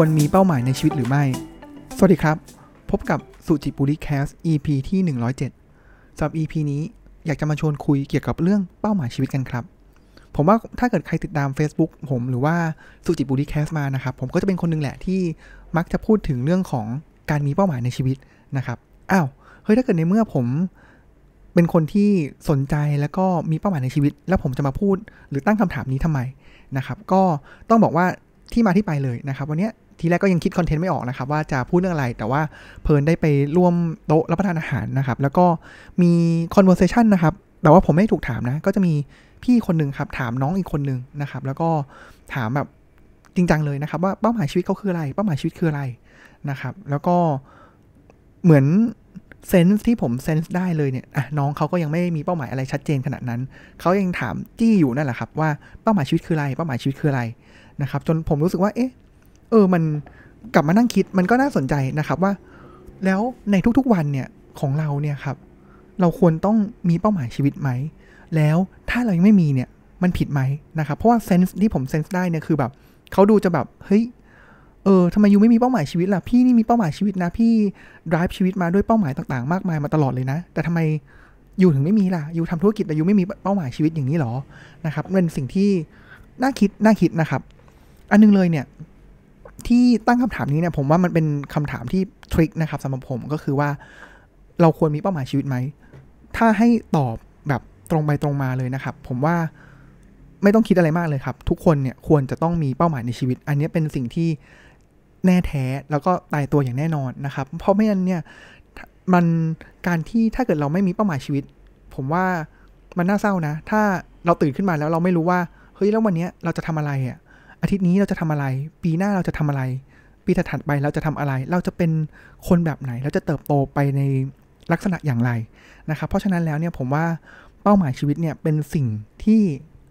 ควรมีเป้าหมายในชีวิตหรือไม่ สวัสดีครับ พบกับสุจิปุริแคส EP ที่ 107สำหรับ EP นี้อยากจะมาชวนคุยเกี่ยวกับเรื่องเป้าหมายชีวิตกันครับ ผมว่าถ้าเกิดใครติดตาม Facebook ผมหรือว่าสุจิปุริแคสมานะครับ ผมก็จะเป็นคนหนึงแหละที่มักจะพูดถึงเรื่องของการมีเป้าหมายในชีวิตนะครับอ้าวเฮ้ยถ้าเกิดในเมื่อผมเป็นคนที่สนใจแล้วก็มีเป้าหมายในชีวิต แล้วผมจะมาพูดหรือตั้งคำถามนี้ทำไมนะครับ ก็ต้องบอกว่าที่มาที่ไปเลยนะครับ วันนี้ ทีแรกก็ยังคิดคอนเทนต์ไม่ออกนะครับว่าจะพูดเรื่องอะไร แต่ว่าเพลินได้ไปร่วมโต๊ะรับประทานอาหารนะครับ แล้วก็มี conversation นะครับ แต่ว่าผมไม่ถูกถามนะ ก็จะมีพี่คนหนึ่งครับถามน้องอีกคนหนึ่งนะครับ แล้วก็ถามแบบจริงจังเลยนะครับ ว่าเป้าหมายชีวิตเขาคืออะไร เป้าหมายชีวิตคืออะไรนะครับ แล้วก็เหมือนเซนส์ที่ผมเซนส์ได้เลยเนี่ยอะน้องเขาก็ยังไม่มีเป้าหมายอะไรชัดเจนขนาดนั้น เขายังถามจี้อยู่นั่นแหละครับว่าเป้าหมายชีวิตคืออะไร เป้าหมายชีวิตคืออะไรนะครับ จนผมรู้สึกว่า เอ๊ะ เออมันกลับมานั่งคิดมันก็น่าสนใจนะครับว่า แล้วในทุกๆวันเนี่ยของเราเนี่ยครับ เราควรต้องมีเป้าหมายชีวิตไหม แล้วถ้าเรายังไม่มีเนี่ยมันผิดไหมนะครับ เพราะว่าเซนส์ที่ผมเซนส์ได้เนี่ยคือแบบเขาดูจะแบบเฮ้ยเออทำไมยูไม่มีเป้าหมายชีวิตล่ะพี่นี่มีเป้าหมายชีวิตนะ พี่ drive ชีวิตมาด้วยเป้าหมายต่างๆ มากมายมาตลอดเลยนะ แต่ทำไมยูถึงไม่มีล่ะยูทำธุรกิจแต่ยูไม่มีเป้าหมายชีวิตอย่างนี้หรอนะครับเป็นสิ่งที่น่าคิดน่าคิดนะครับ อันนึงเลยเนี่ย ที่ตั้งคำถามนี้เนี่ยผมว่ามันเป็นคำถามที่ทริคนะครับสำหรับผมก็คือว่าเราควรมีเป้าหมายชีวิตไหม ถ้าให้ตอบแบบตรงไปตรงมาเลยนะครับ ผมว่าไม่ต้องคิดอะไรมากเลยครับ ทุกคนเนี่ยควรจะต้องมีเป้าหมายในชีวิต อันนี้เป็นสิ่งที่แน่แท้แล้วก็ตายตัวอย่างแน่นอนนะครับ เพราะไม่งั้นเนี่ยมันการที่ถ้าเกิดเราไม่มีเป้าหมายชีวิต ผมว่ามันน่าเศร้านะ ถ้าเราตื่นขึ้นมาแล้วเราไม่รู้ว่าเฮ้ยแล้ววันนี้เราจะทำอะไรอะ อาทิตย์นี้เราจะทำอะไร ปีหน้าเราจะทำอะไร ปีถัดไปเราจะทำอะไร เราจะเป็นคนแบบไหน เราจะเติบโตไปในลักษณะอย่างไรนะครับ เพราะฉะนั้นแล้วเนี่ยผมว่าเป้าหมายชีวิตเนี่ยเป็นสิ่งที่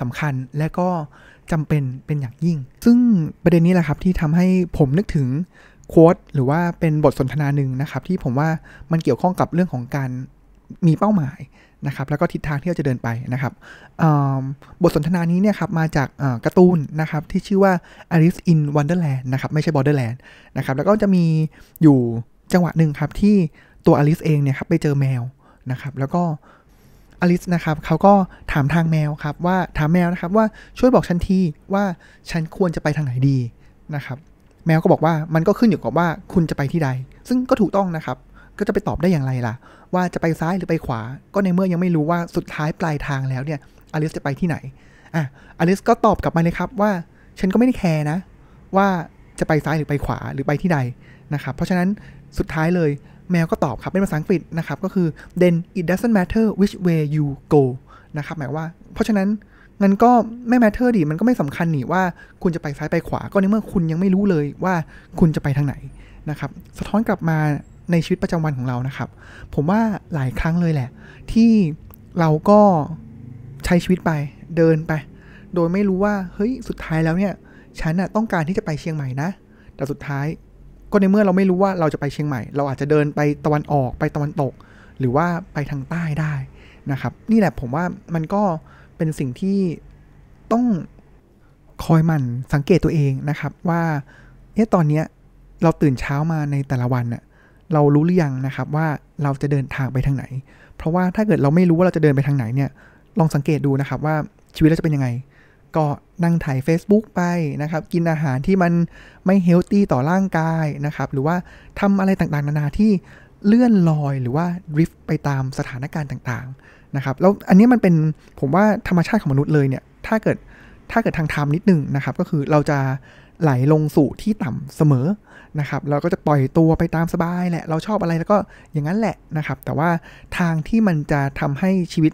สำคัญและก็จำเป็นเป็นอย่างยิ่ง ซึ่งประเด็นนี้แหละครับที่ทำให้ผมนึกถึงโค้ดหรือว่าเป็นบทสนทนาหนึ่งนะครับ ที่ผมว่ามันเกี่ยวข้องกับเรื่องของการมีเป้าหมาย นะครับแล้วก็ทิศทางที่เราจะเดินไปนะครับบทสนทนานี้เนี่ยครับมาจากการ์ตูนนะครับที่ชื่อว่า Alice in Wonderland นะครับไม่ใช่ Borderland นะครับแล้วก็จะมีอยู่จังหวะหนึ่งครับที่ตัวอลิสเองเนี่ยครับไปเจอแมวนะครับแล้วก็อลิสนะครับเขาก็ถามทางแมวครับว่าถามแมวนะครับว่าช่วยบอกฉันทีว่าฉันควรจะไปทางไหนดีนะครับแมวก็บอกว่ามันก็ขึ้นอยู่กับว่าคุณจะไปที่ใด ซึ่งก็ถูกต้องนะครับ ก็จะไปตอบได้อย่างไรล่ะ ว่าจะไปซ้ายหรือไปขวา ก็ในเมื่อยังไม่รู้ว่าสุดท้ายปลายทางแล้วเนี่ยอลิสจะไปที่ไหนอะอลิสก็ตอบกลับมาเลยครับว่า ฉันก็ไม่ได้แคร์นะ ว่าจะไปซ้ายหรือไปขวาหรือไปที่ใดนะครับ เพราะฉะนั้นสุดท้ายเลยแมวก็ตอบครับ เป็นภาษาอังกฤษนะครับ ก็คือ then it doesn't matter which way you go นะครับ หมายว่า เพราะฉะนั้นงั้นก็ไม่ matter ดิ มันก็ไม่สำคัญนี่ว่าคุณจะไปซ้ายไปขวา ก็ในเมื่อคุณยังไม่รู้เลยว่าคุณจะไปทางไหนนะครับ สะท้อนกลับมา ในชีวิตประจำวันของเรานะครับ ผมว่าหลายครั้งเลยแหละ ที่เราก็ใช้ชีวิตไปเดินไป โดยไม่รู้ว่าเฮ้ยสุดท้ายแล้วเนี่ยฉันน่ะต้องการที่จะไปเชียงใหม่นะ แต่สุดท้ายก็ในเมื่อเราไม่รู้ว่าเราจะไปเชียงใหม่ เราอาจจะเดินไปตะวันออกไปตะวันตก หรือว่าไปทางใต้ได้นะครับ นี่แหละผมว่ามันก็เป็นสิ่งที่ต้องคอยมันสังเกตตัวเองนะครับว่าเอ๊ะตอนเนี้ยเราตื่นเช้ามาในแต่ละวันน่ะ เรารู้หรือยังนะครับว่าเราจะเดินทางไปทางไหน เพราะว่าถ้าเกิดเราไม่รู้ว่าเราจะเดินไปทางไหนเนี่ยลองสังเกตดูนะครับว่าชีวิตเราจะเป็นยังไง ก็นั่งถ่าย Facebook ไปนะครับ กินอาหารที่มันไม่เฮลตี้ต่อร่างกายนะครับ หรือว่าทำอะไรต่างๆ นานาที่เลื่อนลอยหรือว่าดริฟต์ไปตามสถานการณ์ต่างๆนะครับแล้วอันนี้มันเป็นผมว่าธรรมชาติของมนุษย์เลยเนี่ยถ้าเกิดถ้าเกิดทางธรรมนิดนึงนะครับ ก็คือเราจะ ไหลลงสู่ที่ต่ำเสมอนะครับเราก็จะปล่อยตัวไปตามสบายแหละ เราชอบอะไรแล้วก็อย่างนั้นแหละนะครับ แต่ว่าทางที่มันจะทำให้ชีวิต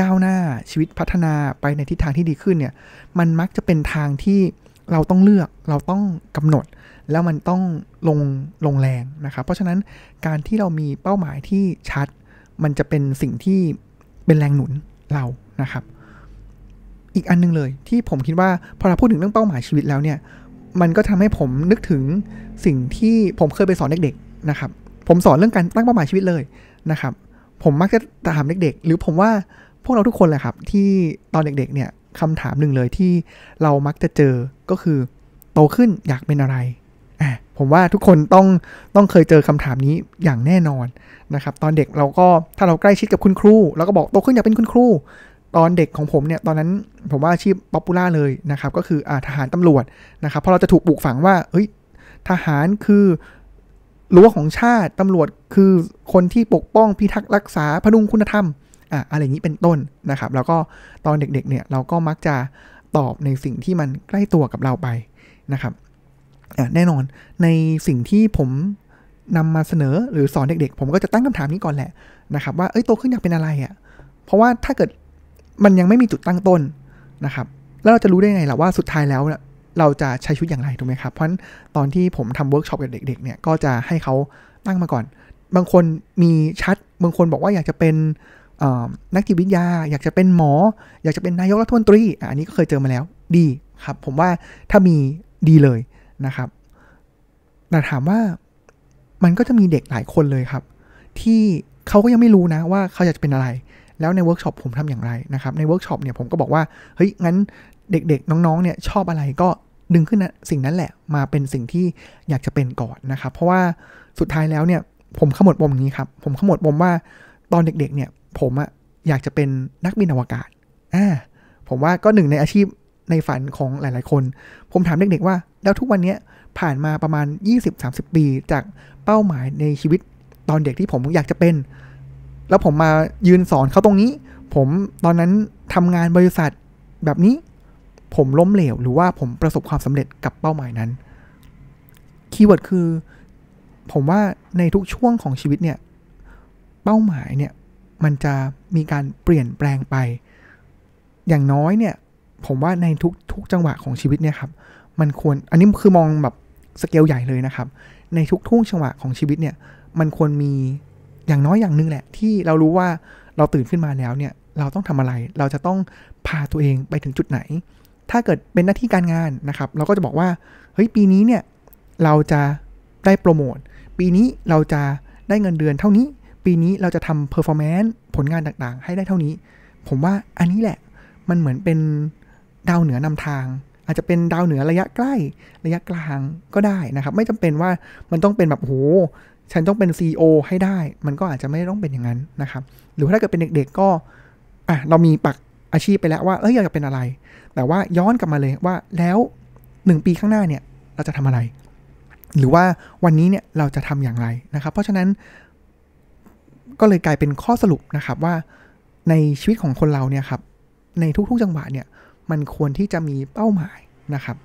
ก้าวหน้าชีวิตพัฒนาไปในทิศทางที่ดีขึ้นเนี่ยมันมักจะเป็นทางที่เราต้องเลือกเราต้องกำหนด แล้วมันต้องลงลงแรงนะครับเพราะฉะนั้นการที่เรามีเป้าหมายที่ชัด มันจะเป็นสิ่งที่เป็นแรงหนุนเรานะครับ อีกอันนึงเลยที่ผมคิดว่าพอเราพูดถึงเรื่องเป้าหมายชีวิตแล้วเนี่ย มันก็ทำให้ผมนึกถึงสิ่งที่ผมเคยไปสอนเด็กๆนะครับ ผมสอนเรื่องการตั้งเป้าหมายชีวิตเลยนะครับ ผมมักจะถามเด็กๆ หรือผมว่าพวกเราทุกคนแหละครับ ที่ตอนเด็กๆเนี่ยคำถามหนึ่งเลยที่เรามักจะเจอก็คือ โตขึ้นอยากเป็นอะไรอะผมว่าทุกคนต้องต้องเคยเจอคำถามนี้อย่างแน่นอนนะครับ ตอนเด็กเราก็ถ้าเราใกล้ชิดกับคุณครูเราก็บอกโตขึ้นอยากเป็นคุณครู ตอนเด็กของผมเนี่ยตอนนั้นผมว่าอาชีพ popular เลยนะครับก็คืออาทหารตำรวจนะครับเพราะเราจะถูกปลูกฝังว่าเฮ้ยทหารคือรั้วของชาติตำรวจคือคนที่ปกป้องพิทักษ์รักษาผดุงคุณธรรมอะอะไรอย่างนี้เป็นต้นนะครับ แล้วก็ตอนเด็กๆเนี่ยเราก็มักจะตอบในสิ่งที่มันใกล้ตัวกับเราไปนะครับแน่นอนในสิ่งที่ผมนำมาเสนอหรือสอนเด็กๆ ผมก็จะตั้งคำถามนี้ก่อนแหละนะครับว่าเอ้ยโตขึ้นอยากเป็นอะไรอะ่ะเพราะว่าถ้าเกิด มันยังไม่มีจุดตั้งต้นนะครับ แล้วเราจะรู้ได้ไงล่ะว่าสุดท้ายแล้วเราจะใช้ชีวิตอย่างไรถูกไหมครับ เพราะฉะนั้นตอนที่ผมทำเวิร์กช็อปกับเด็กๆเนี่ยก็จะให้เขาตั้งมาก่อน บางคนมีชัด บางคนบอกว่าอยากจะเป็นนักจิตวิทยา อยากจะเป็นหมอ อยากจะเป็นนายกรัฐมนตรีอันนี้ก็เคยเจอมาแล้วดีครับ ผมว่าถ้ามีดีเลยนะครับแต่ถามว่ามันก็จะมีเด็กหลายคนเลยครับ ที่เขาก็ยังไม่รู้นะว่าเขาอยากจะเป็นอะไร แล้วในเวิร์กช็อปผมทำอย่างไรนะครับในเวิร์กช็อปเนี่ยผมก็บอกว่าเฮ้ยงั้นเด็กๆ น้องๆเนี่ยชอบอะไรก็ดึงขึ้นนะสิ่งนั้นแหละมาเป็นสิ่งที่อยากจะเป็นก่อนนะครับเพราะว่าสุดท้ายแล้วเนี่ยผมขมวดปมอย่างนี้ครับผมขมวดปมว่าตอนเด็กๆเนี่ยผมอะอยากจะเป็นนักบินอวกาศอ่าผมว่าก็หนึ่งในอาชีพในฝันของหลายๆคน ผมถามเด็กๆว่า แล้วทุกวันนี้ผ่านมาประมาณ 20-30 ปี จากเป้าหมายในชีวิตตอนเด็กที่ผมอยากจะเป็น แล้วผมมายืนสอนเขาตรงนี้ ผมตอนนั้นทำงานบริษัทแบบนี้ ผมล้มเหลวหรือว่าผมประสบความสำเร็จกับเป้าหมายนั้น keyword คือ ผมว่าในทุกช่วงของชีวิตเนี่ย เป้าหมายเนี่ยมันจะมีการเปลี่ยนแปลงไป อย่างน้อยเนี่ย ผมว่าในทุกทุกจังหวะของชีวิตเนี่ยครับ มันควร อันนี้คือมองแบบสเกลใหญ่เลยนะครับ ในทุกทุกจังหวะของชีวิตเนี่ย มันควรมี อย่างน้อยอย่างนึงแหละ ที่เรารู้ว่าเราตื่นขึ้นมาแล้วเนี่ย เราต้องทำอะไร เราจะต้องพาตัวเองไปถึงจุดไหน ถ้าเกิดเป็นหน้าที่การงานนะครับ เราก็จะบอกว่า เฮ้ย ปีนี้เนี่ย เราจะได้โปรโมท ปีนี้เราจะได้เงินเดือนเท่านี้ ปีนี้เราจะทำ performance ผลงานต่างๆ ให้ได้เท่านี้ ผมว่าอันนี้แหละ มันเหมือนเป็นดาวเหนือนำทาง อาจจะเป็นดาวเหนือระยะใกล้ ระยะกลางก็ได้นะครับ ไม่จำเป็นว่ามันต้องเป็นแบบโห ฉันต้องเป็น CEO ให้ได้ มันก็อาจจะไม่ต้องเป็นอย่างนั้นนะครับ หรือถ้าเกิดเป็นเด็กๆก็อะเรามีปักอาชีพไปแล้วว่า เอ้ยอยากจะเป็นอะไร แต่ว่าย้อนกลับมาเลยว่าแล้วหนึ่งปีข้างหน้าเนี่ยเราจะทำอะไร หรือว่าวันนี้เนี่ยเราจะทำอย่างไรนะครับ เพราะฉะนั้น ก็เลยกลายเป็นข้อสรุปนะครับว่าในชีวิตของคนเราเนี่ยครับ ในทุกๆจังหวะเนี่ย มันควรที่จะมีเป้าหมายนะครับ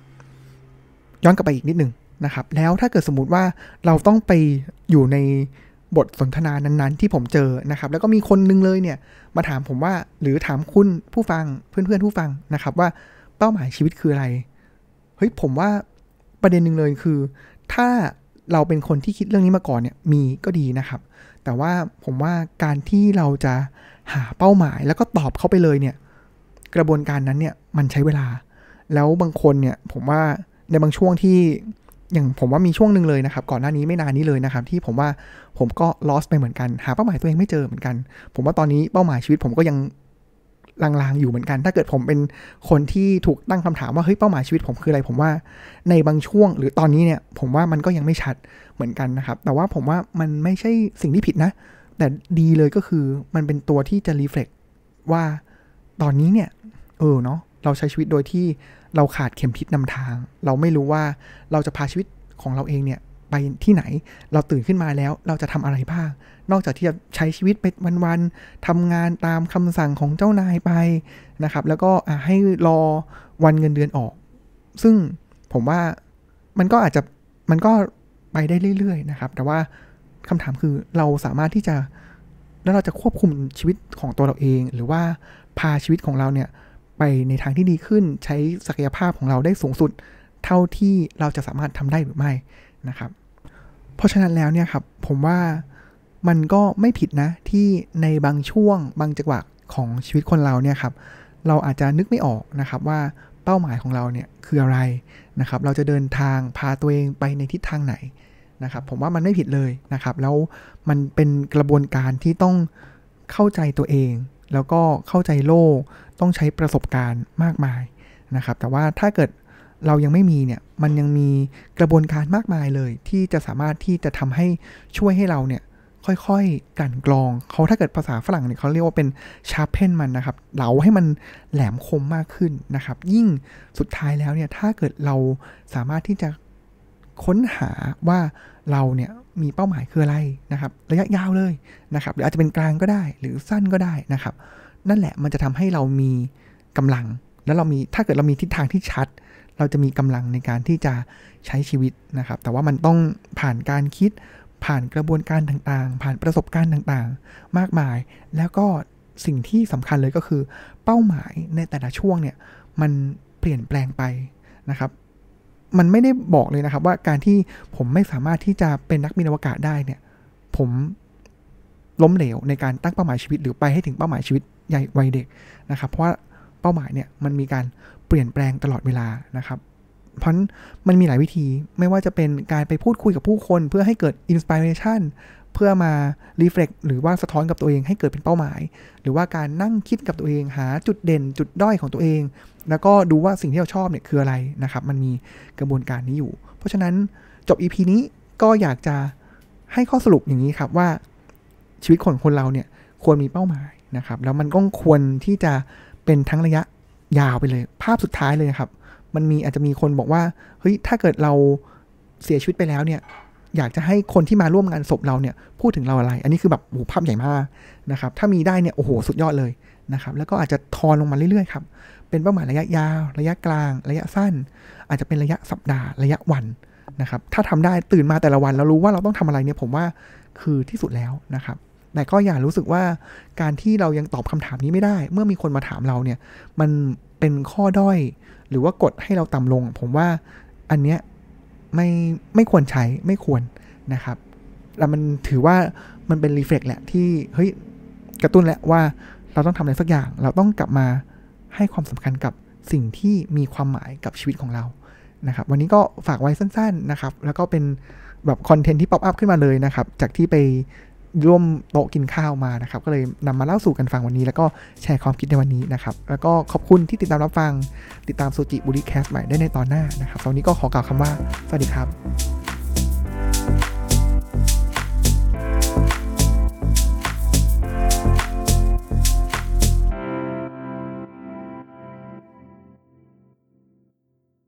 ย้อนกลับไปอีกนิดหนึ่ง นะครับ แล้วถ้าเกิดสมมติว่าเราต้องไปอยู่ในบทสนทนานั้นๆ ที่ผมเจอนะครับ แล้วก็มีคนนึงเลยเนี่ยมาถามผมว่าหรือถามคุณผู้ฟังเพื่อนๆผู้ฟังนะครับ ว่าเป้าหมายชีวิตคืออะไรเฮ้ยผมว่าประเด็นหนึ่งเลยคือ ถ้าเราเป็นคนที่คิดเรื่องนี้มาก่อนเนี่ยมีก็ดีนะครับ แต่ว่าผมว่าการที่เราจะหาเป้าหมายแล้วก็ตอบเขาไปเลยเนี่ย กระบวนการนั้นเนี่ยมันใช้เวลา แล้วบางคนเนี่ยผมว่าในบางช่วงที่ อย่างผมว่ามีช่วงหนึ่งเลยนะครับ ก่อนหน้านี้ไม่นานนี้เลยนะครับ ที่ผมว่าผมก็ lost ไปเหมือนกัน หาเป้าหมายตัวเองไม่เจอเหมือนกัน ผมว่าตอนนี้เป้าหมายชีวิตผมก็ยังลางๆอยู่เหมือนกัน ถ้าเกิดผมเป็นคนที่ถูกตั้งคำถามว่าเฮ้ยเป้าหมายชีวิตผมคืออะไร ผมว่าในบางช่วงหรือตอนนี้เนี่ยผมว่ามันก็ยังไม่ชัดเหมือนกันนะครับ แต่ว่าผมว่ามันไม่ใช่สิ่งที่ผิดนะ แต่ดีเลยก็คือมันเป็นตัวที่จะรีเฟล็กว่าตอนนี้เนี่ยเออเนาะเราใช้ชีวิตโดยที่ เราขาดเข็มทิศนำทาง เราไม่รู้ว่าเราจะพาชีวิตของเราเองเนี่ยไปที่ไหน เราตื่นขึ้นมาแล้วเราจะทำอะไรบ้าง นอกจากที่จะใช้ชีวิตไปวันๆทำงานตามคำสั่งของเจ้านายไปนะครับ แล้วก็ให้รอวันเงินเดือนออก ซึ่งผมว่ามันก็อาจจะมันก็ไปได้เรื่อยๆนะครับ แต่ว่าคำถามคือเราสามารถที่จะแล้วเราจะควบคุมชีวิตของตัวเราเอง หรือว่าพาชีวิตของเราเนี่ย ไปในทางที่ดีขึ้น ใช้ศักยภาพของเราได้สูงสุด เท่าที่เราจะสามารถทำได้หรือไม่นะครับ เพราะฉะนั้นแล้วเนี่ยครับผมว่ามันก็ไม่ผิดนะที่ในบางช่วงบางจังหวะของชีวิตคนเราเนี่ยครับเราอาจจะนึกไม่ออกนะครับว่าเป้าหมายของเราเนี่ยคืออะไรนะครับ เราจะเดินทางพาตัวเองไปในทิศทางไหนนะครับ ผมว่ามันไม่ผิดเลยนะครับ แล้วมันเป็นกระบวนการที่ต้องเข้าใจตัวเอง แล้วก็เข้าใจโลกต้องใช้ประสบการณ์มากมายนะครับ แต่ว่าถ้าเกิดเรายังไม่มีเนี่ยมันยังมีกระบวนการมากมายเลย ที่จะสามารถที่จะทำให้ช่วยให้เราเนี่ยค่อยๆกันกรองเขาถ้าเกิดภาษาฝรั่งเนี่ยเขาเรียกว่าเป็นชาร์เพนมันนะครับเหลาให้มันแหลมคมมากขึ้นนะครับ ยิ่งสุดท้ายแล้วเนี่ยถ้าเกิดเราสามารถที่จะค้นหาว่าเราเนี่ย มีเป้าหมายคืออะไรนะครับ ระยะยาวเลยนะครับ หรืออาจจะเป็นกลางก็ได้ หรือสั้นก็ได้นะครับ นั่นแหละมันจะทำให้เรามีกำลัง แล้วเรามีถ้าเกิดเรามีทิศทางที่ชัด เราจะมีกำลังในการที่จะใช้ชีวิตนะครับ แต่ว่ามันต้องผ่านการคิด ผ่านกระบวนการต่างๆ ผ่านประสบการณ์ต่างๆ มากมาย แล้วก็สิ่งที่สำคัญเลยก็คือ เป้าหมายในแต่ละช่วงเนี่ยมันเปลี่ยนแปลงไปนะครับ มันไม่ได้บอกเลยนะครับ ว่าการที่ผมไม่สามารถที่จะเป็นนักบินอวกาศได้เนี่ย ผมล้มเหลวในการตั้งเป้าหมายชีวิต หรือไปให้ถึงเป้าหมายชีวิตใหญ่วัยเด็กนะครับ เพราะว่าเป้าหมายเนี่ยมันมีการเปลี่ยนแปลงตลอดเวลานะครับเพราะมันมีหลายวิธีไม่ว่าจะเป็นการไปพูดคุยกับผู้คนเพื่อให้เกิด inspiration เพื่อมา reflect หรือว่าสะท้อนกับตัวเองให้เกิดเป็นเป้าหมาย หรือว่าการนั่งคิดกับตัวเองหาจุดเด่นจุดด้อยของตัวเอง แล้วก็ดูว่าสิ่งที่เราชอบเนี่ยคืออะไรนะครับ มันมีกระบวนการนี้อยู่ เพราะฉะนั้นจบ EP นี้ก็อยากจะให้ข้อสรุปอย่างนี้ครับว่าชีวิตคนคนเราเนี่ยควรมีเป้าหมายนะครับ แล้วมันก็ควรที่จะเป็นทั้งระยะยาวไปเลย ภาพสุดท้ายเลยครับ มันมีอาจจะมีคนบอกว่าเฮ้ยถ้าเกิดเราเสียชีวิตไปแล้วเนี่ย อยากจะให้คนที่มาร่วมงานศพเราเนี่ยพูดถึงเราอะไร อันนี้คือแบบโอ้ภาพใหญ่มากนะครับ ถ้ามีได้เนี่ยโอ้โหสุดยอดเลยนะครับ แล้วก็อาจจะทอนลงมาเรื่อยๆครับ เป็นเป้าหมายระยะยาว ระยะกลาง ระยะสั้น อาจจะเป็นระยะสัปดาห์ ระยะวันนะครับ ถ้าทำได้ตื่นมาแต่ละวันแล้วรู้ว่าเราต้องทำอะไรเนี่ยผมว่าคือที่สุดแล้วนะครับ แต่ก็อย่ารู้สึกว่าการที่เรายังตอบคำถามนี้ไม่ได้ เมื่อมีคนมาถามเราเนี่ย มันเป็นข้อด้อย หรือว่ากดให้เราต่ำลง ผมว่าอันเนี้ย ไม่ไม่ควรใช้ไม่ควรนะครับ แล้วมันถือว่ามันเป็นรีเฟล็กแหละที่เฮ้ยกระตุ้นแหละว่าเราต้องทำอะไรสักอย่าง เราต้องกลับมาให้ความสำคัญกับสิ่งที่มีความหมายกับชีวิตของเรานะครับ วันนี้ก็ฝากไว้สั้น ๆนะครับ แล้วก็เป็นแบบ content ที่ pop up ขึ้นมาเลยนะครับ จากที่ไป ร่วมโต๊ะกินข้าวมานะครับ ก็เลยนำมาเล่าสู่กันฟังวันนี้ แล้วก็แชร์ความคิดในวันนี้นะครับ แล้วก็ขอบคุณที่ติดตามรับฟัง ติดตาม SJPL Cast ใหม่ได้ในตอนหน้านะครับตอนนี้ก็ขอกล่าวคำว่า สวัสดีครับ